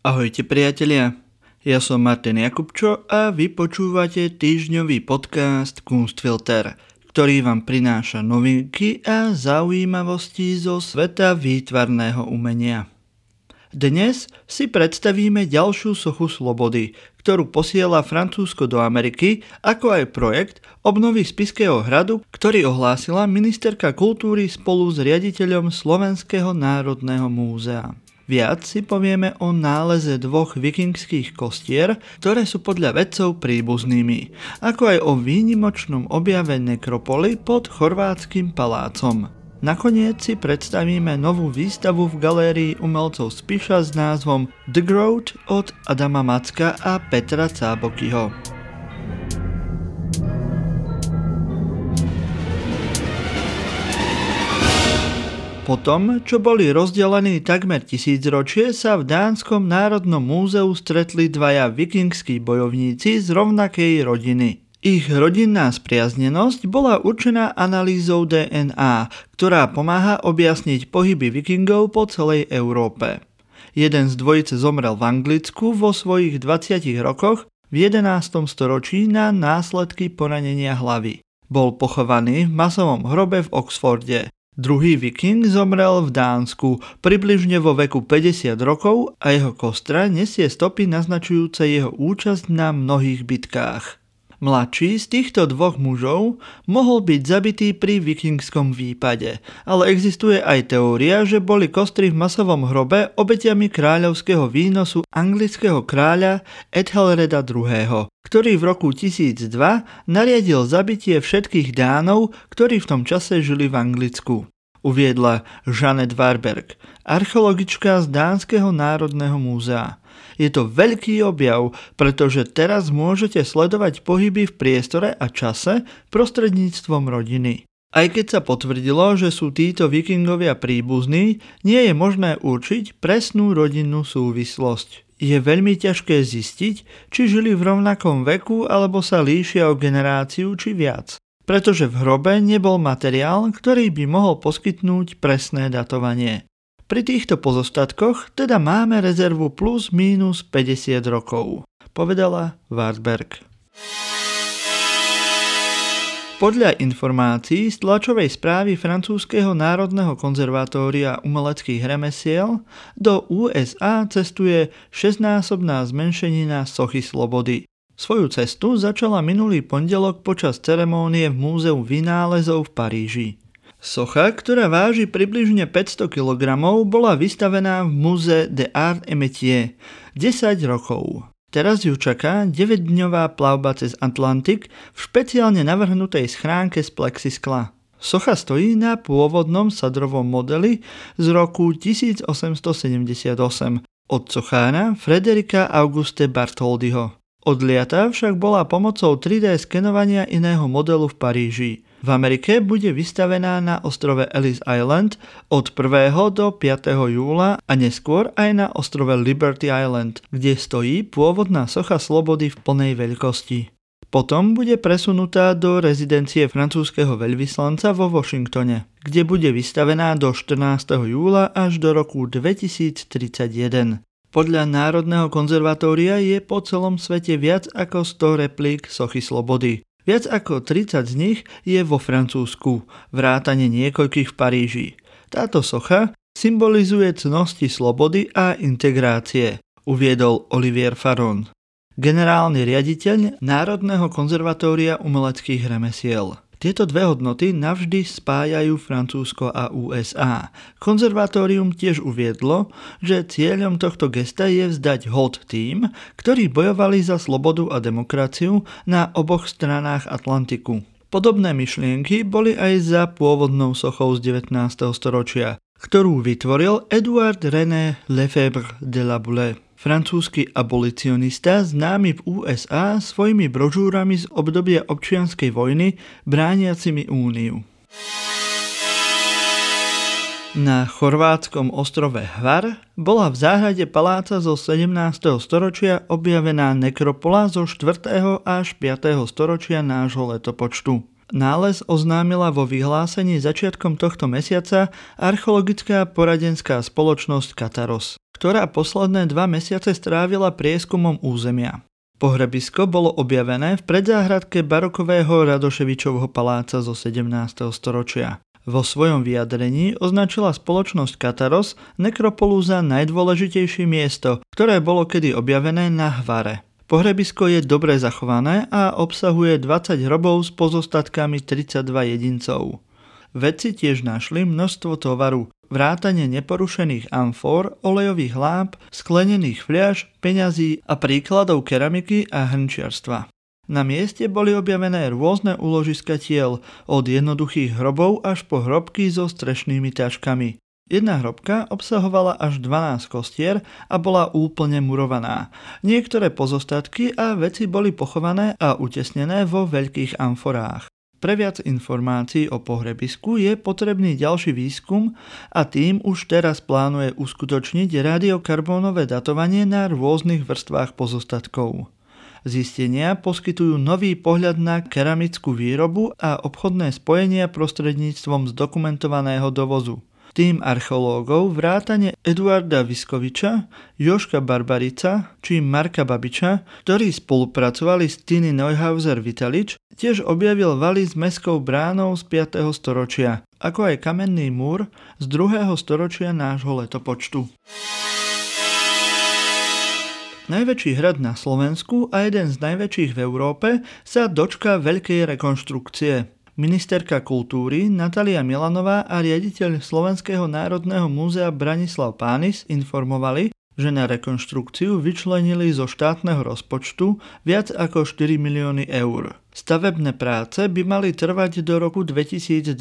Ahojte priatelia, ja som Martin Jakubčo a vy počúvate týždňový podcast Kunstfilter, ktorý vám prináša novinky a zaujímavosti zo sveta výtvarného umenia. Dnes si predstavíme ďalšiu sochu slobody, ktorú posiela Francúzsko do Ameriky, ako aj projekt obnovy Spiského hradu, ktorý ohlásila ministerka kultúry spolu s riaditeľom Slovenského národného múzea. Viac si povieme o náleze dvoch vikingských kostier, ktoré sú podľa vedcov príbuznými, ako aj o výnimočnom objave nekropoly pod chorvátským palácom. Nakoniec si predstavíme novú výstavu v galérii umelcov Spiša s názvom The Growth od Adama Macka a Petra Cábokyho. Po tom, čo boli rozdelení takmer tisícročie, sa v Dánskom národnom múzeu stretli dvaja vikingskí bojovníci z rovnakej rodiny. Ich rodinná spriaznenosť bola určená analýzou DNA, ktorá pomáha objasniť pohyby vikingov po celej Európe. Jeden z dvojice zomrel v Anglicku vo svojich 20 rokoch v 11. storočí na následky poranenia hlavy. Bol pochovaný v masovom hrobe v Oxforde. Druhý viking zomrel v Dánsku približne vo veku 50 rokov a jeho kostra nesie stopy naznačujúce jeho účasť na mnohých bitkách. Mladší z týchto dvoch mužov mohol byť zabitý pri vikingskom výpade, ale existuje aj teória, že boli kostry v masovom hrobe obeťami kráľovského výnosu anglického kráľa Ethelreda II., ktorý v roku 1002 nariadil zabitie všetkých Dánov, ktorí v tom čase žili v Anglicku uviedla Janet Warberg, archeologička z Dánskeho národného múzea. Je to veľký objav, pretože teraz môžete sledovať pohyby v priestore a čase prostredníctvom rodiny. Aj keď sa potvrdilo, že sú títo vikingovia príbuzní, nie je možné určiť presnú rodinnú súvislosť. Je veľmi ťažké zistiť, či žili v rovnakom veku alebo sa líšia o generáciu či viac, pretože v hrobe nebol materiál, ktorý by mohol poskytnúť presné datovanie. Pri týchto pozostatkoch teda máme rezervu plus mínus 50 rokov, povedala Wartberg. Podľa informácií z tlačovej správy francúzského národného konzervatória umeleckých remesiel do USA cestuje 6-násobná zmenšenina sochy slobody. Svoju cestu začala minulý pondelok počas ceremónie v Múzeu vynálezov v Paríži. Socha, ktorá váži približne 500 kg, bola vystavená v Muze de Art et Métier 10 rokov. Teraz ju čaká 9-dňová plavba cez Atlantik v špeciálne navrhnutej schránke z plexiskla. Socha stojí na pôvodnom sadrovom modeli z roku 1878 od sochára Frederika Auguste Bartoldiho. Odliata však bola pomocou 3D skenovania iného modelu v Paríži. V Amerike bude vystavená na ostrove Ellis Island od 1. do 5. júla a neskôr aj na ostrove Liberty Island, kde stojí pôvodná socha slobody v plnej veľkosti. Potom bude presunutá do rezidencie francúzského veľvyslanca vo Washingtone, kde bude vystavená do 14. júla až do roku 2031. Podľa Národného konzervatória je po celom svete viac ako 100 replík sochy slobody. Viac ako 30 z nich je vo Francúzsku, vrátane niekoľkých v Paríži. Táto socha symbolizuje cnosti slobody a integrácie, uviedol Olivier Faron, generálny riaditeľ Národného konzervatória umeleckých remesiel. Tieto dve hodnoty navždy spájajú Francúzsko a USA. Konzervatórium tiež uviedlo, že cieľom tohto gesta je vzdať hod tým, ktorí bojovali za slobodu a demokraciu na oboch stranách Atlantiku. Podobné myšlienky boli aj za pôvodnou sochou z 19. storočia, ktorú vytvoril Edouard René Lefebvre de la Boule francúzsky abolicionista známy v USA svojimi brožúrami z obdobia občianskej vojny brániacimi úniu. Na chorvátskom ostrove Hvar bola v záhrade paláca zo 17. storočia objavená nekropola zo 4. až 5. storočia nášho letopočtu. Nález oznámila vo vyhlásení začiatkom tohto mesiaca archeologická poradenská spoločnosť Kataros ktorá posledné dva mesiace strávila prieskumom územia. Pohrebisko bolo objavené v predzáhradke barokového Radoševičovho paláca zo 17. storočia. Vo svojom vyjadrení označila spoločnosť Kataros nekropolu za najdôležitejšie miesto, ktoré bolo kedy objavené na Hvare. Pohrebisko je dobre zachované a obsahuje 20 hrobov s pozostatkami 32 jedincov. Vedci tiež našli množstvo tovaru, vrátane neporušených amfor, olejových lámp, sklenených fliaž, peňazí a príkladov keramiky a hrnčiarstva. Na mieste boli objavené rôzne úložiska tiel, od jednoduchých hrobov až po hrobky so strešnými taškami. Jedna hrobka obsahovala až 12 kostier a bola úplne murovaná. Niektoré pozostatky a veci boli pochované a utesnené vo veľkých amforách. Pre viac informácií o pohrebisku je potrebný ďalší výskum a tým už teraz plánuje uskutočniť radiokarbónové datovanie na rôznych vrstvách pozostatkov. Zistenia poskytujú nový pohľad na keramickú výrobu a obchodné spojenia prostredníctvom zdokumentovaného dovozu. Tým archeológov vrátane Eduarda Viskoviča, Joška Barbarica či Marka Babiča, ktorí spolupracovali s Tiny Neuhauser Vitalič, tiež objavil valy s mestskou bránou z 5. storočia, ako aj kamenný múr z 2. storočia nášho letopočtu. Najväčší hrad na Slovensku a jeden z najväčších v Európe sa dočka veľkej rekonštrukcie. Ministerka kultúry Natalia Milanová a riaditeľ Slovenského národného múzea Branislav Pánis informovali, že na rekonštrukciu vyčlenili zo štátneho rozpočtu viac ako 4 milióny eur. Stavebné práce by mali trvať do roku 2024.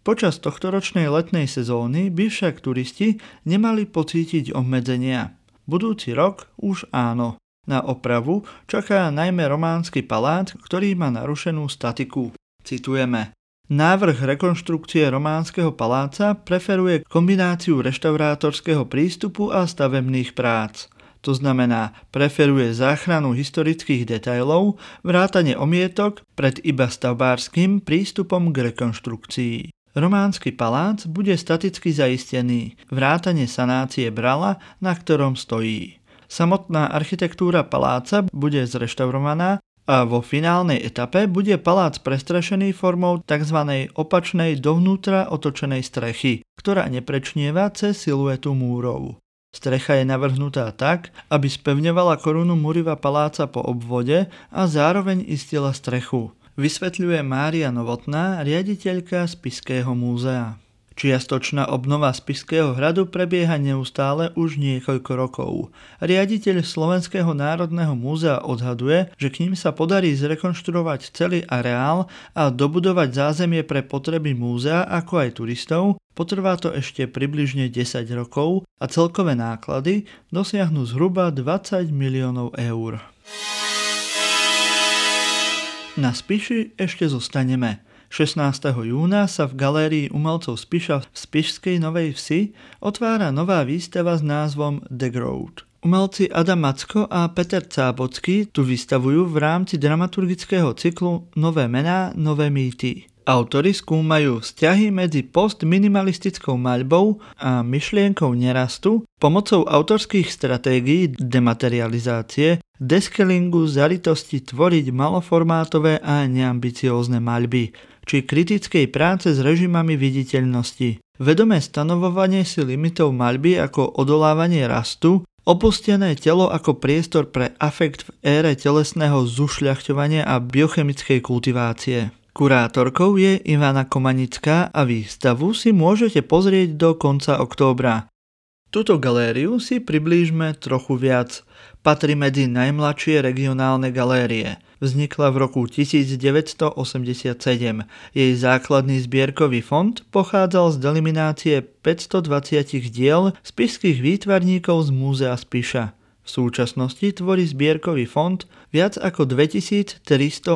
Počas tohtoročnej letnej sezóny by však turisti nemali pocítiť obmedzenia. Budúci rok už áno. Na opravu čaká najmä románsky palác, ktorý má narušenú statiku. Citujeme. Návrh rekonštrukcie románskeho paláca preferuje kombináciu reštaurátorského prístupu a stavebných prác. To znamená, preferuje záchranu historických detailov, vrátane omietok pred iba stavbárským prístupom k rekonštrukcii. Románsky palác bude staticky zaistený, vrátane sanácie brala, na ktorom stojí. Samotná architektúra paláca bude zreštaurovaná a vo finálnej etape bude palác prestrešený formou tzv. opačnej dovnútra otočenej strechy, ktorá neprečnieva cez siluetu múrov. Strecha je navrhnutá tak, aby spevňovala korunu Muriva paláca po obvode a zároveň istila strechu. Vysvetľuje Mária Novotná, riaditeľka Spiského múzea. Čiastočná obnova Spišského hradu prebieha neustále už niekoľko rokov. Riaditeľ Slovenského národného múzea odhaduje, že k ním sa podarí zrekonštruovať celý areál a dobudovať zázemie pre potreby múzea ako aj turistov, potrvá to ešte približne 10 rokov a celkové náklady dosiahnu zhruba 20 miliónov eur. Na Spiši ešte zostaneme. 16. júna sa v galérii umelcov Spiša v Spišskej Novej Vsi otvára nová výstava s názvom The Growth. Umelci Adam Macko a Peter Cábocký tu vystavujú v rámci dramaturgického cyklu Nové mená, nové mýty. Autori skúmajú vzťahy medzi postminimalistickou maľbou a myšlienkou nerastu pomocou autorských stratégií dematerializácie, deskelingu, zaritosti tvoriť maloformátové a neambiciózne maľby či kritickej práce s režimami viditeľnosti. Vedomé stanovovanie si limitov maľby ako odolávanie rastu, opustené telo ako priestor pre afekt v ére telesného zušľachťovania a biochemickej kultivácie. Kurátorkou je Ivana Komanická a výstavu si môžete pozrieť do konca októbra. Tuto galériu si priblížme trochu viac. Patrí medzi najmladšie regionálne galérie. Vznikla v roku 1987. Jej základný zbierkový fond pochádzal z deliminácie 520 diel spišských výtvarníkov z Múzea Spiša. V súčasnosti tvorí zbierkový fond viac ako 2300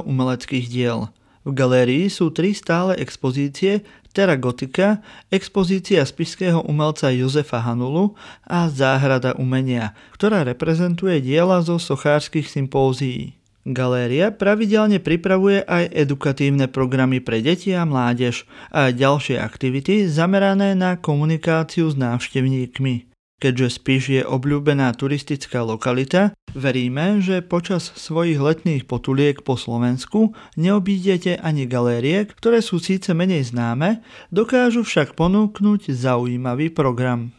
umeleckých diel. V galérii sú tri stále expozície Terra Gotika, expozícia spišského umelca Jozefa Hanulu a Záhrada umenia, ktorá reprezentuje diela zo sochárskych sympózií. Galéria pravidelne pripravuje aj edukatívne programy pre deti a mládež a ďalšie aktivity zamerané na komunikáciu s návštevníkmi. Keďže Spiš je obľúbená turistická lokalita, veríme, že počas svojich letných potuliek po Slovensku neobídete ani galérie, ktoré sú síce menej známe, dokážu však ponúknuť zaujímavý program.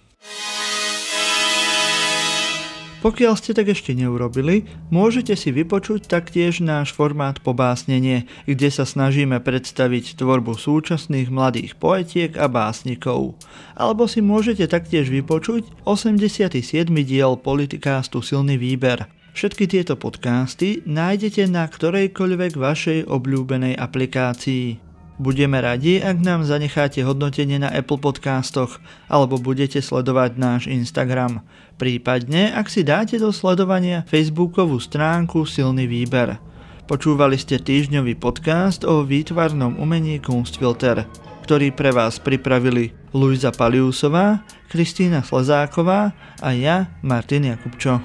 Pokiaľ ste tak ešte neurobili, môžete si vypočuť taktiež náš formát Pobásnenie, kde sa snažíme predstaviť tvorbu súčasných mladých poetiek a básnikov. Alebo si môžete taktiež vypočuť 87. diel politikástu Silný výber. Všetky tieto podcasty nájdete na ktorejkoľvek vašej obľúbenej aplikácii. Budeme radi, ak nám zanecháte hodnotenie na Apple podcastoch alebo budete sledovať náš Instagram. Prípadne, ak si dáte do sledovania Facebookovú stránku Silný výber. Počúvali ste týždňový podcast o výtvarnom umení Kunstfilter, ktorý pre vás pripravili Luisa Paliusová, Kristýna Slezáková a ja, Martin Jakubčo.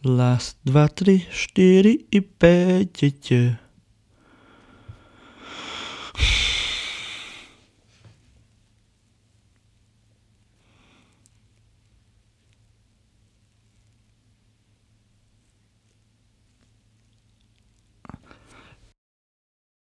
Raz, dva, tri, štyri i päť.